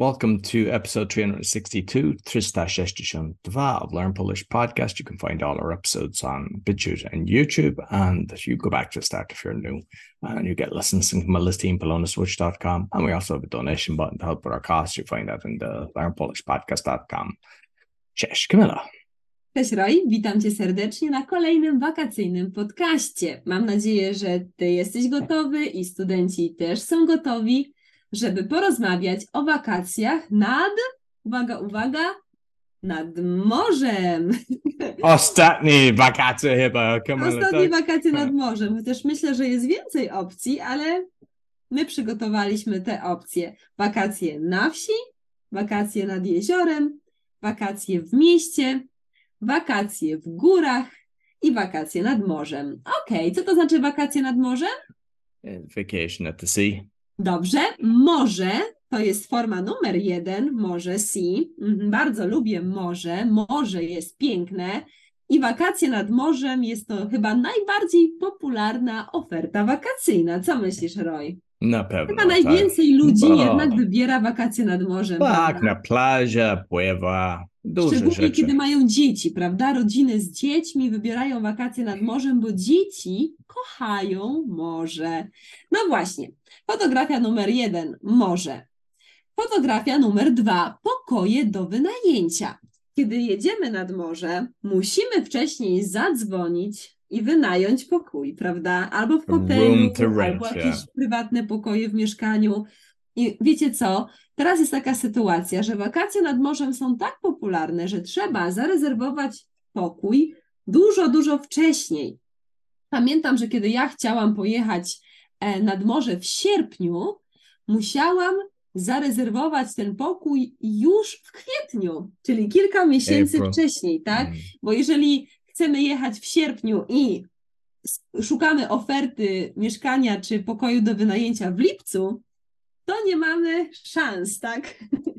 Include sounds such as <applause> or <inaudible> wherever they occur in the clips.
Welcome to episode 362, 362 of Learn Polish podcast. You can find all our episodes on BitChute and YouTube, and you go back to the start if you're new, and you get lessons from Melissa team, polonaswitch.com. And we also have a donation button to help with our costs. You find that in the learnpolishpodcast.com. Cześć, Kamila. Cześć Roy, witam Cię serdecznie na kolejnym wakacyjnym podcaście. Mam nadzieję, że Ty jesteś gotowy i studenci też są gotowi, żeby porozmawiać o wakacjach nad, uwaga, uwaga, nad morzem. <laughs> Ostatnie wakacje chyba. Ostatnie wakacje nad morzem, chociaż myślę, że jest więcej opcji, ale my przygotowaliśmy te opcje. Wakacje na wsi, wakacje nad jeziorem, wakacje w mieście, wakacje w górach i wakacje nad morzem. Okej, okay, co to znaczy wakacje nad morzem? Vacation at the sea. Dobrze, morze to jest forma numer jeden, morze sea. Mhm, bardzo lubię morze, morze jest piękne i wakacje nad morzem jest to chyba najbardziej popularna oferta wakacyjna. Co myślisz, Roy? Na pewno. Chyba najwięcej tak. ludzi Bo... jednak wybiera wakacje nad morzem. Tak, prawda? na plaży, pływa, duże Szczególnie rzeczy. kiedy mają dzieci, prawda? Rodziny z dziećmi wybierają wakacje nad morzem, bo dzieci kochają morze. No właśnie, fotografia numer jeden morze. Fotografia numer dwa pokoje do wynajęcia. Kiedy jedziemy nad morze, musimy wcześniej zadzwonić i wynająć pokój, prawda? Albo w hotelu, albo jakieś yeah. prywatne pokoje w mieszkaniu. I wiecie co? Teraz jest taka sytuacja, że wakacje nad morzem są tak popularne, że trzeba zarezerwować pokój dużo, dużo wcześniej. Pamiętam, że kiedy ja chciałam pojechać e, nad morze w sierpniu, musiałam zarezerwować ten pokój już w kwietniu, czyli kilka miesięcy April. wcześniej, tak? Mm. Bo jeżeli chcemy jechać w sierpniu i szukamy oferty mieszkania czy pokoju do wynajęcia w lipcu, to nie mamy szans, tak?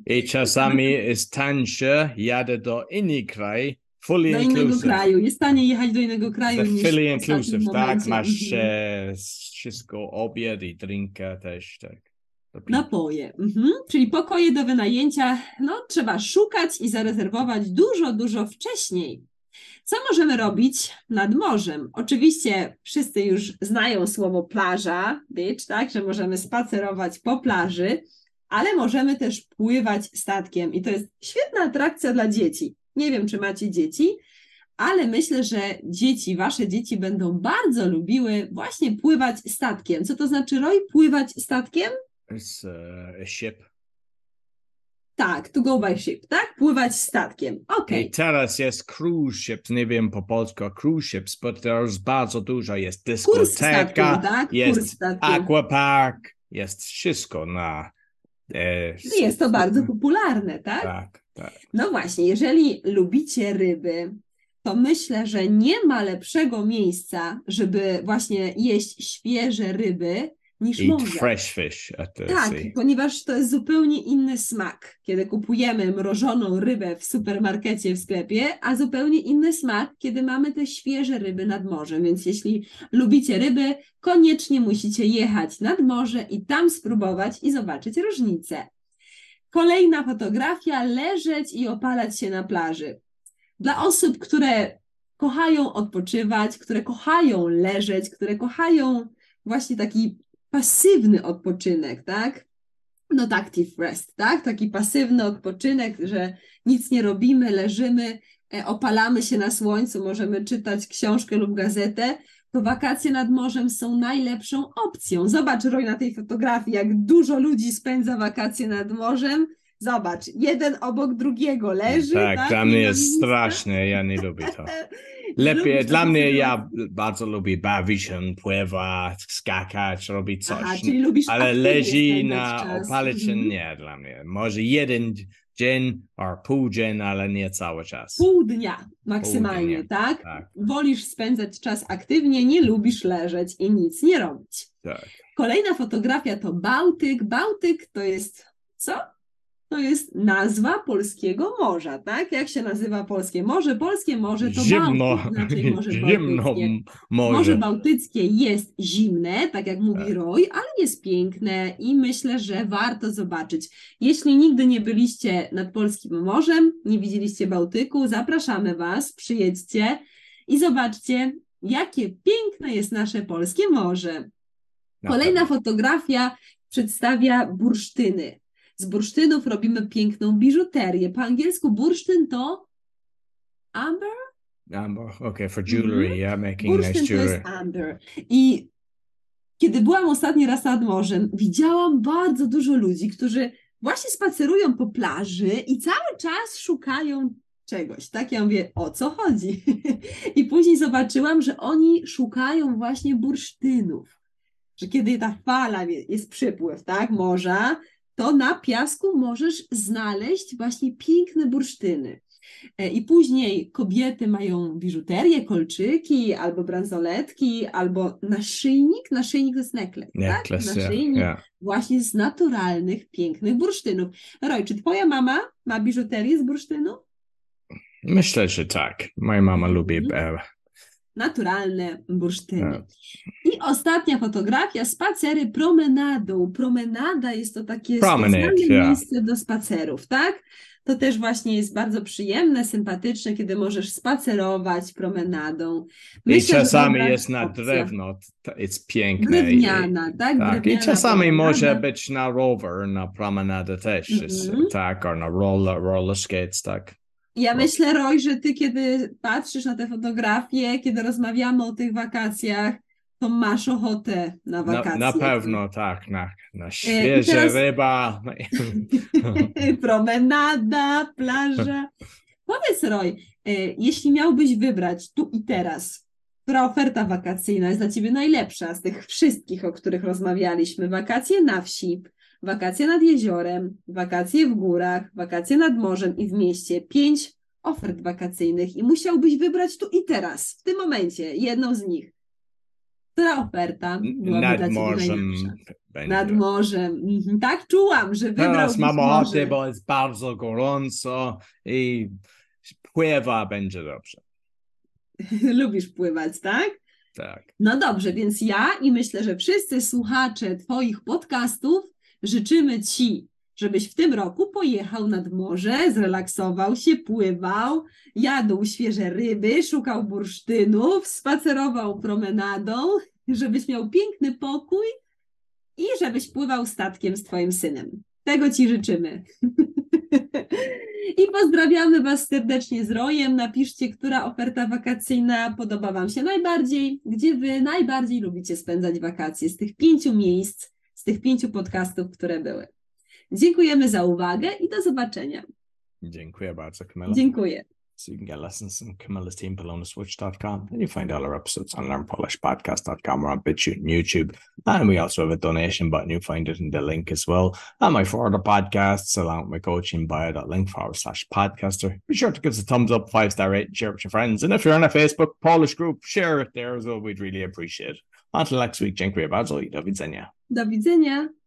I czasami <laughs> jest tańsze, jadę do inny kraj, fully Do innego inclusive. kraju. Jest taniej jechać do innego kraju The niż fully inclusive, tak? Masz Mhm. e, wszystko, obiad i drinka też, tak. Napoje. Mhm. Czyli pokoje do wynajęcia, no trzeba szukać i zarezerwować dużo, dużo wcześniej. Co możemy robić nad morzem? Oczywiście wszyscy już znają słowo plaża, beach, tak, że możemy spacerować po plaży, ale możemy też pływać statkiem i to jest świetna atrakcja dla dzieci. Nie wiem, czy macie dzieci, ale myślę, że dzieci, wasze dzieci będą bardzo lubiły właśnie pływać statkiem. Co to znaczy, Roy, pływać statkiem? It's uh, a ship. Tak, to go by ship, tak? Pływać statkiem. Okej. I teraz jest cruise ships, nie wiem po polsku cruise ships, but there's bardzo dużo. Jest Kurs dyskoteka, tak? Kurs jest aquapark, jest wszystko na... E, Jest to bardzo popularne, tak? Tak, tak. No właśnie, jeżeli lubicie ryby, to myślę, że nie ma lepszego miejsca, żeby właśnie jeść świeże ryby niż Eat morze. fresh fish at the Tak, sea. ponieważ to jest zupełnie inny smak, kiedy kupujemy mrożoną rybę w supermarkecie, w sklepie, a zupełnie inny smak, kiedy mamy te świeże ryby nad morzem. Więc jeśli lubicie ryby, koniecznie musicie jechać nad morze i tam spróbować i zobaczyć różnicę. Kolejna fotografia, leżeć i opalać się na plaży. Dla osób, które kochają odpoczywać, które kochają leżeć, które kochają właśnie taki pasywny odpoczynek, tak? Not active rest, tak? Taki pasywny odpoczynek, że nic nie robimy, leżymy, e, opalamy się na słońcu, możemy czytać książkę lub gazetę, to wakacje nad morzem są najlepszą opcją. Zobacz, Roy, na tej fotografii, jak dużo ludzi spędza wakacje nad morzem. Zobacz, jeden obok drugiego leży. Tak, tak? dla Nie mnie jest straszne, ja nie lubię to. <laughs> Lepiej, dla mnie ja bardzo lubię bawić się, pływać, skakać, robić coś. Aha, czyli lubisz Ale leży na się Mhm. nie dla mnie. Może jeden dzień albo pół dzień, ale nie cały czas. Pół dnia maksymalnie, Pół dnia, tak? Tak, Wolisz spędzać czas aktywnie, nie lubisz leżeć i nic nie robić. tak. Kolejna fotografia to Bałtyk. Bałtyk to jest co? To jest nazwa polskiego morza, tak? Jak się nazywa polskie morze? Polskie morze to Zimno, Bałtyk, inaczej <laughs> Morze zimno Bałtyckie. Morze morze. Bałtyckie jest zimne, tak jak mówi Roy, ale jest piękne i myślę, że warto zobaczyć. Jeśli nigdy nie byliście nad polskim morzem, nie widzieliście Bałtyku, zapraszamy Was, przyjedźcie i zobaczcie, jakie piękne jest nasze polskie morze. Na Kolejna fotografia przedstawia bursztyny. Z bursztynów robimy piękną biżuterię. Po angielsku bursztyn to amber? Amber, okay, for jewelry, yeah, making nice Bursztyn to jewelry. jest amber. I kiedy byłam ostatni raz nad morzem, widziałam bardzo dużo ludzi, którzy właśnie spacerują po plaży i cały czas szukają czegoś. Tak ja mówię, o co chodzi? <laughs> I później zobaczyłam, że oni szukają właśnie bursztynów. Że kiedy ta fala, wie- jest przypływ, tak, morza, to na piasku możesz znaleźć właśnie piękne bursztyny. E, I później kobiety mają biżuterię, kolczyki, albo bransoletki, albo naszyjnik. Naszyjnik to jest necklace, Necklace, tak? yeah, Naszyjnik yeah. właśnie z naturalnych, pięknych bursztynów. Roy, czy twoja mama ma biżuterię z bursztynu? Myślę, że tak. Moja mama lubi e, Naturalne bursztyny. e, I ostatnia fotografia, spacery promenadą. Promenada jest to takie Promenade, specjalne yeah. miejsce do spacerów, tak? To też właśnie jest bardzo przyjemne, sympatyczne, kiedy możesz spacerować promenadą. I Myślę, że czasami jest na drewno, to jest piękne. i- Drewniana, tak? Tak, i Drewniana czasami promenada. może być na rower, na promenadę też, jest, Mhm. tak, or na roller, roller skates, tak. Ja O. myślę, Roy, że ty, kiedy patrzysz na te fotografie, kiedy rozmawiamy o tych wakacjach, to masz ochotę na Na, wakacje. na pewno, tak, na, na świeże E, teraz- ryba. <laughs> Promenada, plaża. Powiedz, Roy, e, jeśli miałbyś wybrać tu i teraz, która oferta wakacyjna jest dla ciebie najlepsza z tych wszystkich, o których rozmawialiśmy? Wakacje na wsi, wakacje nad jeziorem, wakacje w górach, wakacje nad morzem i w mieście. Pięć ofert wakacyjnych i musiałbyś wybrać tu i teraz, w tym momencie, jedną z nich. Która oferta byłaby dla Nad ciebie morzem będzie. Nad morzem. Mhm. Tak czułam, że Teraz wybrałbyś mam morze. ochotę, bo jest bardzo gorąco i pływa będzie dobrze. <laughs> Lubisz pływać, tak? Tak. No dobrze, więc ja i myślę, że wszyscy słuchacze Twoich podcastów życzymy Ci, żebyś w tym roku pojechał nad morze, zrelaksował się, pływał, jadł świeże ryby, szukał bursztynów, spacerował promenadą, żebyś miał piękny pokój i żebyś pływał statkiem z Twoim synem. Tego Ci życzymy. <laughs> I pozdrawiamy Was serdecznie z Rojem. Napiszcie, która oferta wakacyjna podoba Wam się najbardziej, gdzie Wy najbardziej lubicie spędzać wakacje z tych pięciu miejsc, z tych pięciu podcastów, które były. Dziękujemy za uwagę i do zobaczenia. Dziękuję bardzo, Camilla. Dziękuję. So you can get lessons from Camilla's team belonaswitch.com and you find all our episodes on learnpolishpodcast.com or on BitChute and YouTube. And we also have a donation button. You find it in the link as well. And my further podcasts along with my coaching bio.link forward slash podcaster. Be sure to give us a thumbs up, five star rate, share it with your friends. And if you're in a Facebook Polish group, share it there as well. We'd really appreciate it. Until next week, dziękuję bardzo i do widzenia. Do widzenia.